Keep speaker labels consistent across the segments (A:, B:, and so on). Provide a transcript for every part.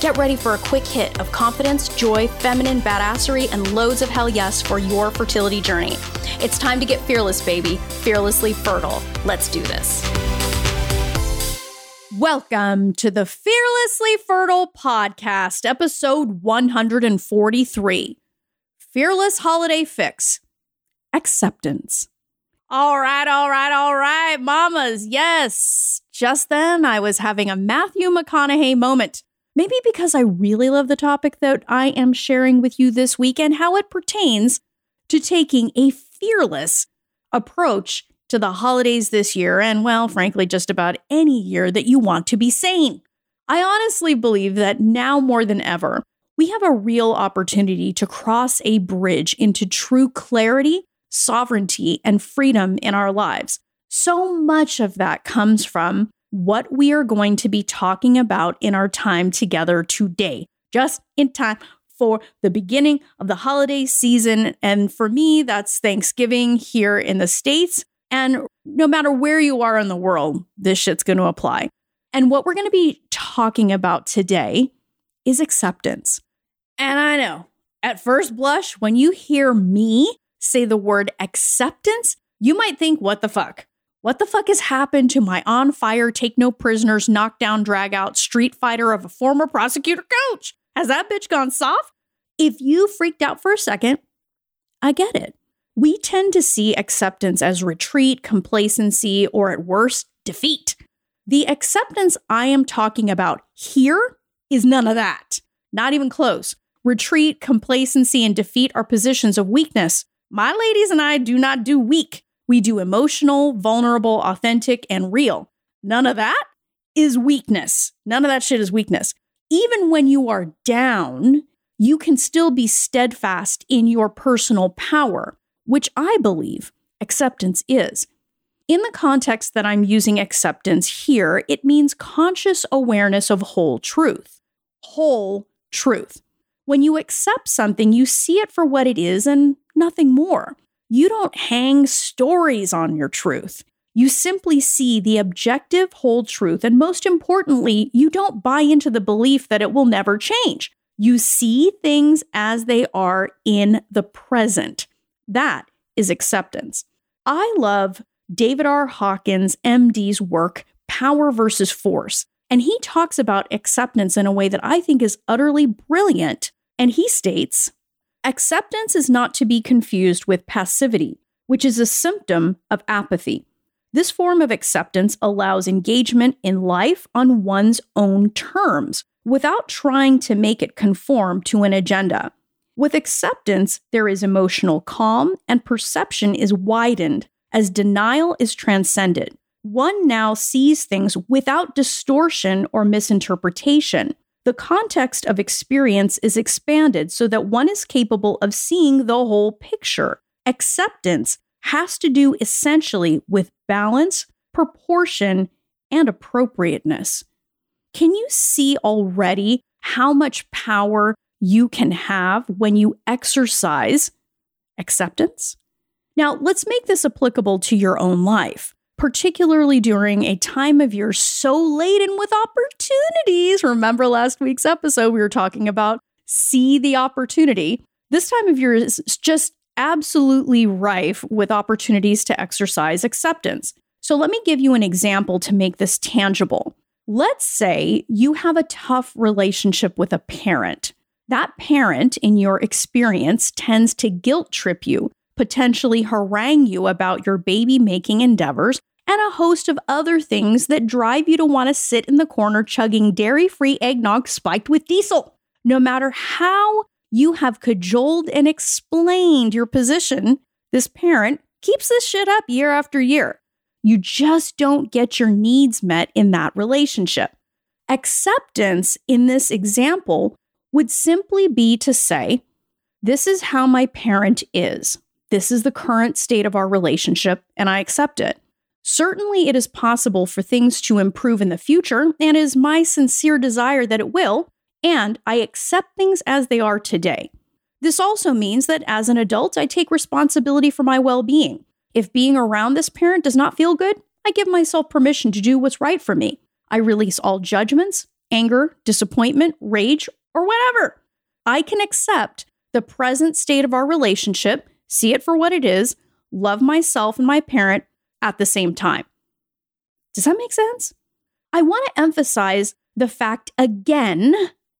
A: Get ready for a quick hit of confidence, joy, feminine badassery, and loads of hell yes for your fertility journey. It's time to get fearless, baby, fearlessly fertile. Let's do this. Welcome to the Fearlessly Fertile Podcast, episode 143 Fearless Holiday Fix Acceptance. All right, all right, all right, mamas. Yes. Just then, I was having a Matthew McConaughey moment. Maybe because I really love the topic that I am sharing with you this week and how it pertains to taking a fearless approach to the holidays this year, and well, frankly, just about any year that you want to be sane. I honestly believe that now more than ever, we have a real opportunity to cross a bridge into true clarity, sovereignty, and freedom in our lives. So much of that comes from what we are going to be talking about in our time together today, just in time for the beginning of the holiday season. And for me, that's Thanksgiving here in the States. And no matter where you are in the world, this shit's going to apply. And what we're going to be talking about today is acceptance. And I know at first blush, when you hear me say the word acceptance, you might think, what the fuck? What the fuck has happened to my on fire, take no prisoners, knockdown, drag out street fighter of a former prosecutor coach? Has that bitch gone soft? If you freaked out for a second, I get it we tend to see acceptance as retreat, complacency, or at worst, defeat. The acceptance I am talking about here is none of that. Not even close. Retreat, complacency, and defeat are positions of weakness. My ladies and I do not do weak. We do emotional, vulnerable, authentic, and real. None of that is weakness. None of that shit is weakness. Even when you are down, you can still be steadfast in your personal power which I believe acceptance is. In the context that I'm using acceptance here, it means conscious awareness of whole truth. Whole truth. When you accept something, you see it for what it is and nothing more. You don't hang stories on your truth. You simply see the objective whole truth, and most importantly, you don't buy into the belief that it will never change. You see things as they are in the present. That is acceptance. I love David R. Hawkins, MD's work, Power versus Force. And he talks about acceptance in a way that I think is utterly brilliant. And he states acceptance is not to be confused with passivity, which is a symptom of apathy. This form of acceptance allows engagement in life on one's own terms without trying to make it conform to an agenda. With acceptance, there is emotional calm and perception is widened as denial is transcended. One now sees things without distortion or misinterpretation. The context of experience is expanded so that one is capable of seeing the whole picture. Acceptance has to do essentially with balance, proportion, and appropriateness. Can you see already how much power you can have when you exercise acceptance. Now, let's make this applicable to your own life, particularly during a time of year so laden with opportunities. Remember last week's episode, we were talking about see the opportunity. This time of year is just absolutely rife with opportunities to exercise acceptance. So, let me give you an example to make this tangible. Let's say you have a tough relationship with a parent that parent, in your experience, tends to guilt trip you, potentially harangue you about your baby making endeavors, and a host of other things that drive you to want to sit in the corner chugging dairy free eggnog spiked with diesel. No matter how you have cajoled and explained your position, this parent keeps this shit up year after year. You just don't get your needs met in that relationship. Acceptance in this example would simply be to say, This is how my parent is. This is the current state of our relationship, and I accept it. Certainly, it is possible for things to improve in the future, and is my sincere desire that it will, and I accept things as they are today. This also means that as an adult, I take responsibility for my well being. If being around this parent does not feel good, I give myself permission to do what's right for me. I release all judgments, anger, disappointment, rage, or whatever. I can accept the present state of our relationship, see it for what it is, love myself and my parent at the same time. Does that make sense? I want to emphasize the fact again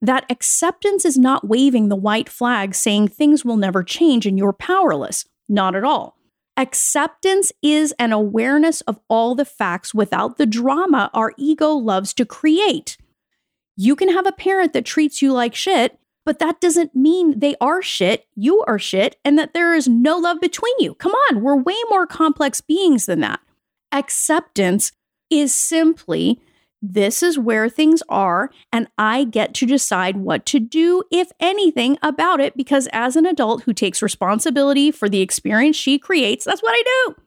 A: that acceptance is not waving the white flag saying things will never change and you're powerless. Not at all. Acceptance is an awareness of all the facts without the drama our ego loves to create. You can have a parent that treats you like shit, but that doesn't mean they are shit, you are shit, and that there is no love between you. Come on, we're way more complex beings than that. Acceptance is simply this is where things are, and I get to decide what to do, if anything, about it. Because as an adult who takes responsibility for the experience she creates, that's what I do.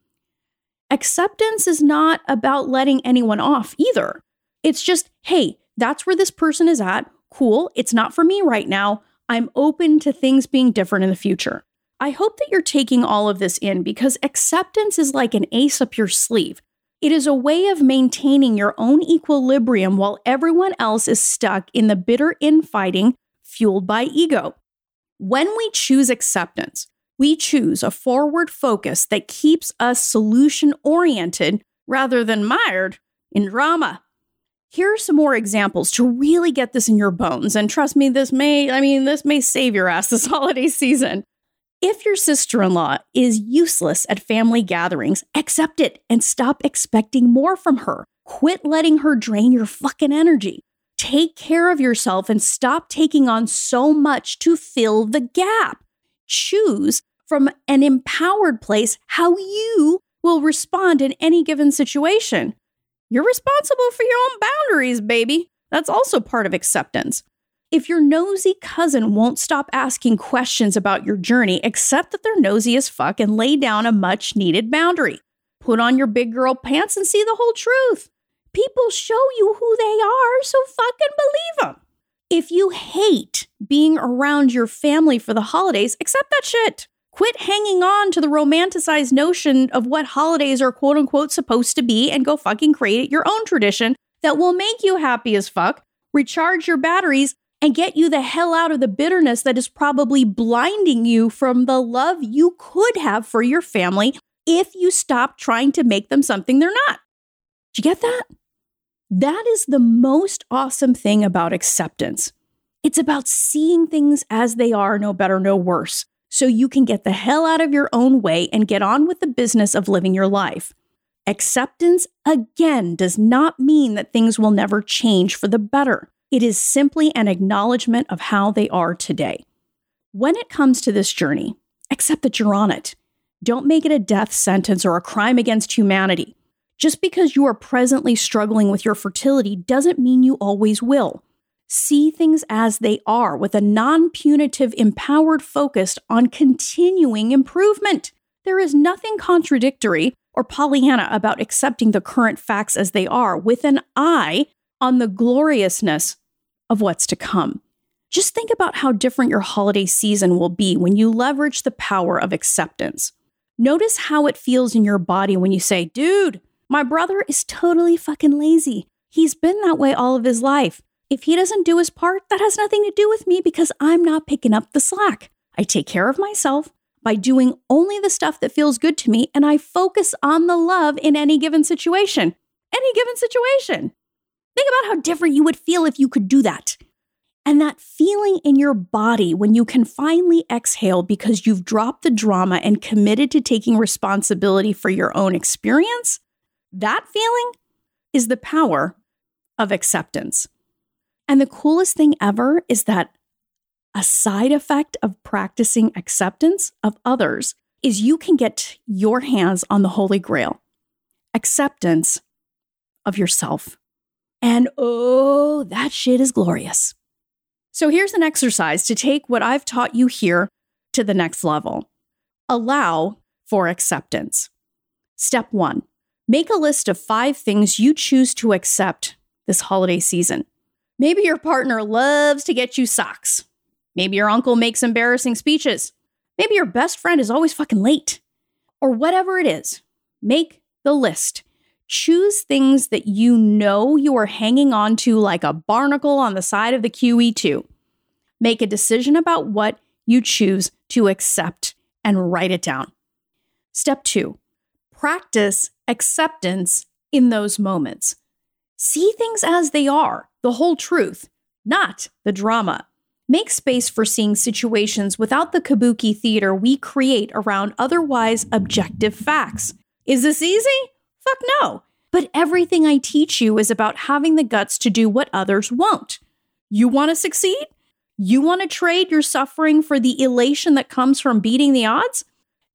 A: Acceptance is not about letting anyone off either. It's just, hey, that's where this person is at. Cool. It's not for me right now. I'm open to things being different in the future. I hope that you're taking all of this in because acceptance is like an ace up your sleeve. It is a way of maintaining your own equilibrium while everyone else is stuck in the bitter infighting fueled by ego. When we choose acceptance, we choose a forward focus that keeps us solution oriented rather than mired in drama. Here are some more examples to really get this in your bones. And trust me, this may, I mean, this may save your ass this holiday season. If your sister in law is useless at family gatherings, accept it and stop expecting more from her. Quit letting her drain your fucking energy. Take care of yourself and stop taking on so much to fill the gap. Choose from an empowered place how you will respond in any given situation. You're responsible for your own boundaries, baby. That's also part of acceptance. If your nosy cousin won't stop asking questions about your journey, accept that they're nosy as fuck and lay down a much needed boundary. Put on your big girl pants and see the whole truth. People show you who they are, so fucking believe them. If you hate being around your family for the holidays, accept that shit. Quit hanging on to the romanticized notion of what holidays are quote unquote supposed to be and go fucking create your own tradition that will make you happy as fuck, recharge your batteries, and get you the hell out of the bitterness that is probably blinding you from the love you could have for your family if you stop trying to make them something they're not. Did you get that? That is the most awesome thing about acceptance. It's about seeing things as they are, no better, no worse, so you can get the hell out of your own way and get on with the business of living your life. Acceptance, again, does not mean that things will never change for the better. It is simply an acknowledgement of how they are today. When it comes to this journey, accept that you're on it. Don't make it a death sentence or a crime against humanity. Just because you are presently struggling with your fertility doesn't mean you always will. See things as they are with a non punitive, empowered focus on continuing improvement. There is nothing contradictory or Pollyanna about accepting the current facts as they are with an eye on the gloriousness of what's to come. Just think about how different your holiday season will be when you leverage the power of acceptance. Notice how it feels in your body when you say, dude, my brother is totally fucking lazy. He's been that way all of his life. If he doesn't do his part, that has nothing to do with me because I'm not picking up the slack. I take care of myself by doing only the stuff that feels good to me and I focus on the love in any given situation. Any given situation. Think about how different you would feel if you could do that. And that feeling in your body when you can finally exhale because you've dropped the drama and committed to taking responsibility for your own experience, that feeling is the power of acceptance. And the coolest thing ever is that a side effect of practicing acceptance of others is you can get your hands on the Holy Grail acceptance of yourself. And oh, that shit is glorious. So here's an exercise to take what I've taught you here to the next level. Allow for acceptance. Step one make a list of five things you choose to accept this holiday season. Maybe your partner loves to get you socks. Maybe your uncle makes embarrassing speeches. Maybe your best friend is always fucking late. Or whatever it is, make the list. Choose things that you know you are hanging on to like a barnacle on the side of the QE2. Make a decision about what you choose to accept and write it down. Step two, practice acceptance in those moments. See things as they are, the whole truth, not the drama. Make space for seeing situations without the kabuki theater we create around otherwise objective facts. Is this easy? Fuck no. But everything I teach you is about having the guts to do what others won't. You want to succeed? You want to trade your suffering for the elation that comes from beating the odds?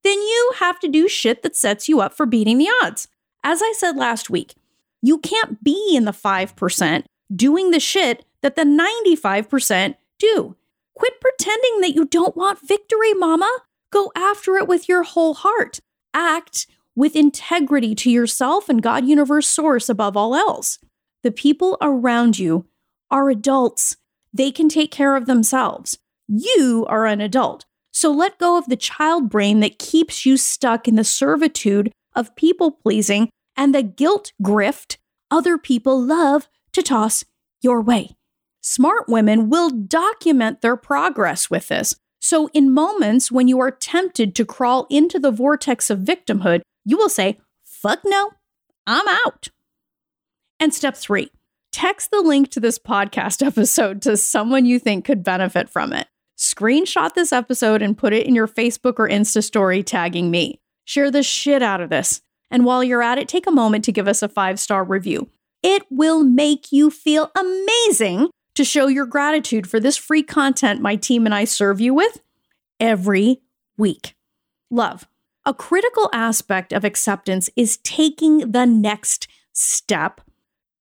A: Then you have to do shit that sets you up for beating the odds. As I said last week, you can't be in the 5% doing the shit that the 95% do. Quit pretending that you don't want victory, mama. Go after it with your whole heart. Act with integrity to yourself and God Universe Source above all else. The people around you are adults. They can take care of themselves. You are an adult. So let go of the child brain that keeps you stuck in the servitude of people pleasing and the guilt grift other people love to toss your way. Smart women will document their progress with this. So, in moments when you are tempted to crawl into the vortex of victimhood, you will say, fuck no, I'm out. And step three, text the link to this podcast episode to someone you think could benefit from it. Screenshot this episode and put it in your Facebook or Insta story tagging me. Share the shit out of this. And while you're at it, take a moment to give us a five star review. It will make you feel amazing to show your gratitude for this free content my team and I serve you with every week. Love. A critical aspect of acceptance is taking the next step,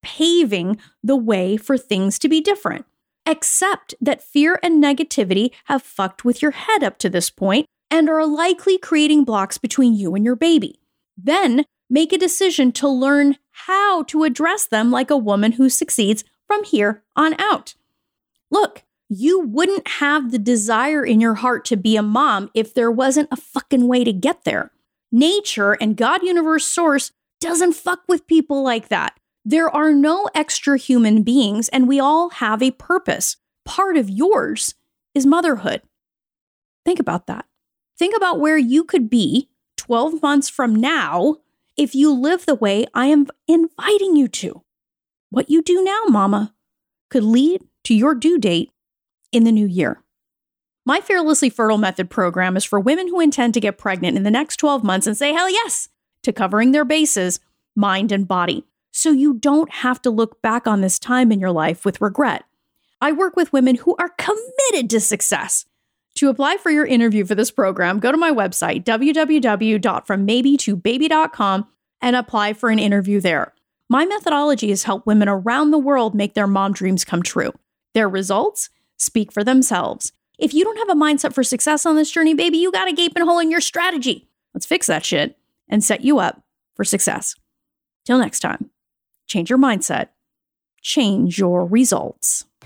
A: paving the way for things to be different. Accept that fear and negativity have fucked with your head up to this point and are likely creating blocks between you and your baby. Then make a decision to learn how to address them like a woman who succeeds from here on out. Look, you wouldn't have the desire in your heart to be a mom if there wasn't a fucking way to get there. Nature and God Universe Source doesn't fuck with people like that. There are no extra human beings, and we all have a purpose. Part of yours is motherhood. Think about that. Think about where you could be 12 months from now if you live the way I am inviting you to. What you do now, mama, could lead to your due date in the new year. My Fearlessly Fertile Method program is for women who intend to get pregnant in the next 12 months and say hell yes to covering their bases, mind and body, so you don't have to look back on this time in your life with regret. I work with women who are committed to success. To apply for your interview for this program, go to my website, www.frommaybe2baby.com, and apply for an interview there. My methodology has helped women around the world make their mom dreams come true. Their results speak for themselves. If you don't have a mindset for success on this journey, baby, you got a gaping hole in your strategy. Let's fix that shit and set you up for success. Till next time, change your mindset, change your results.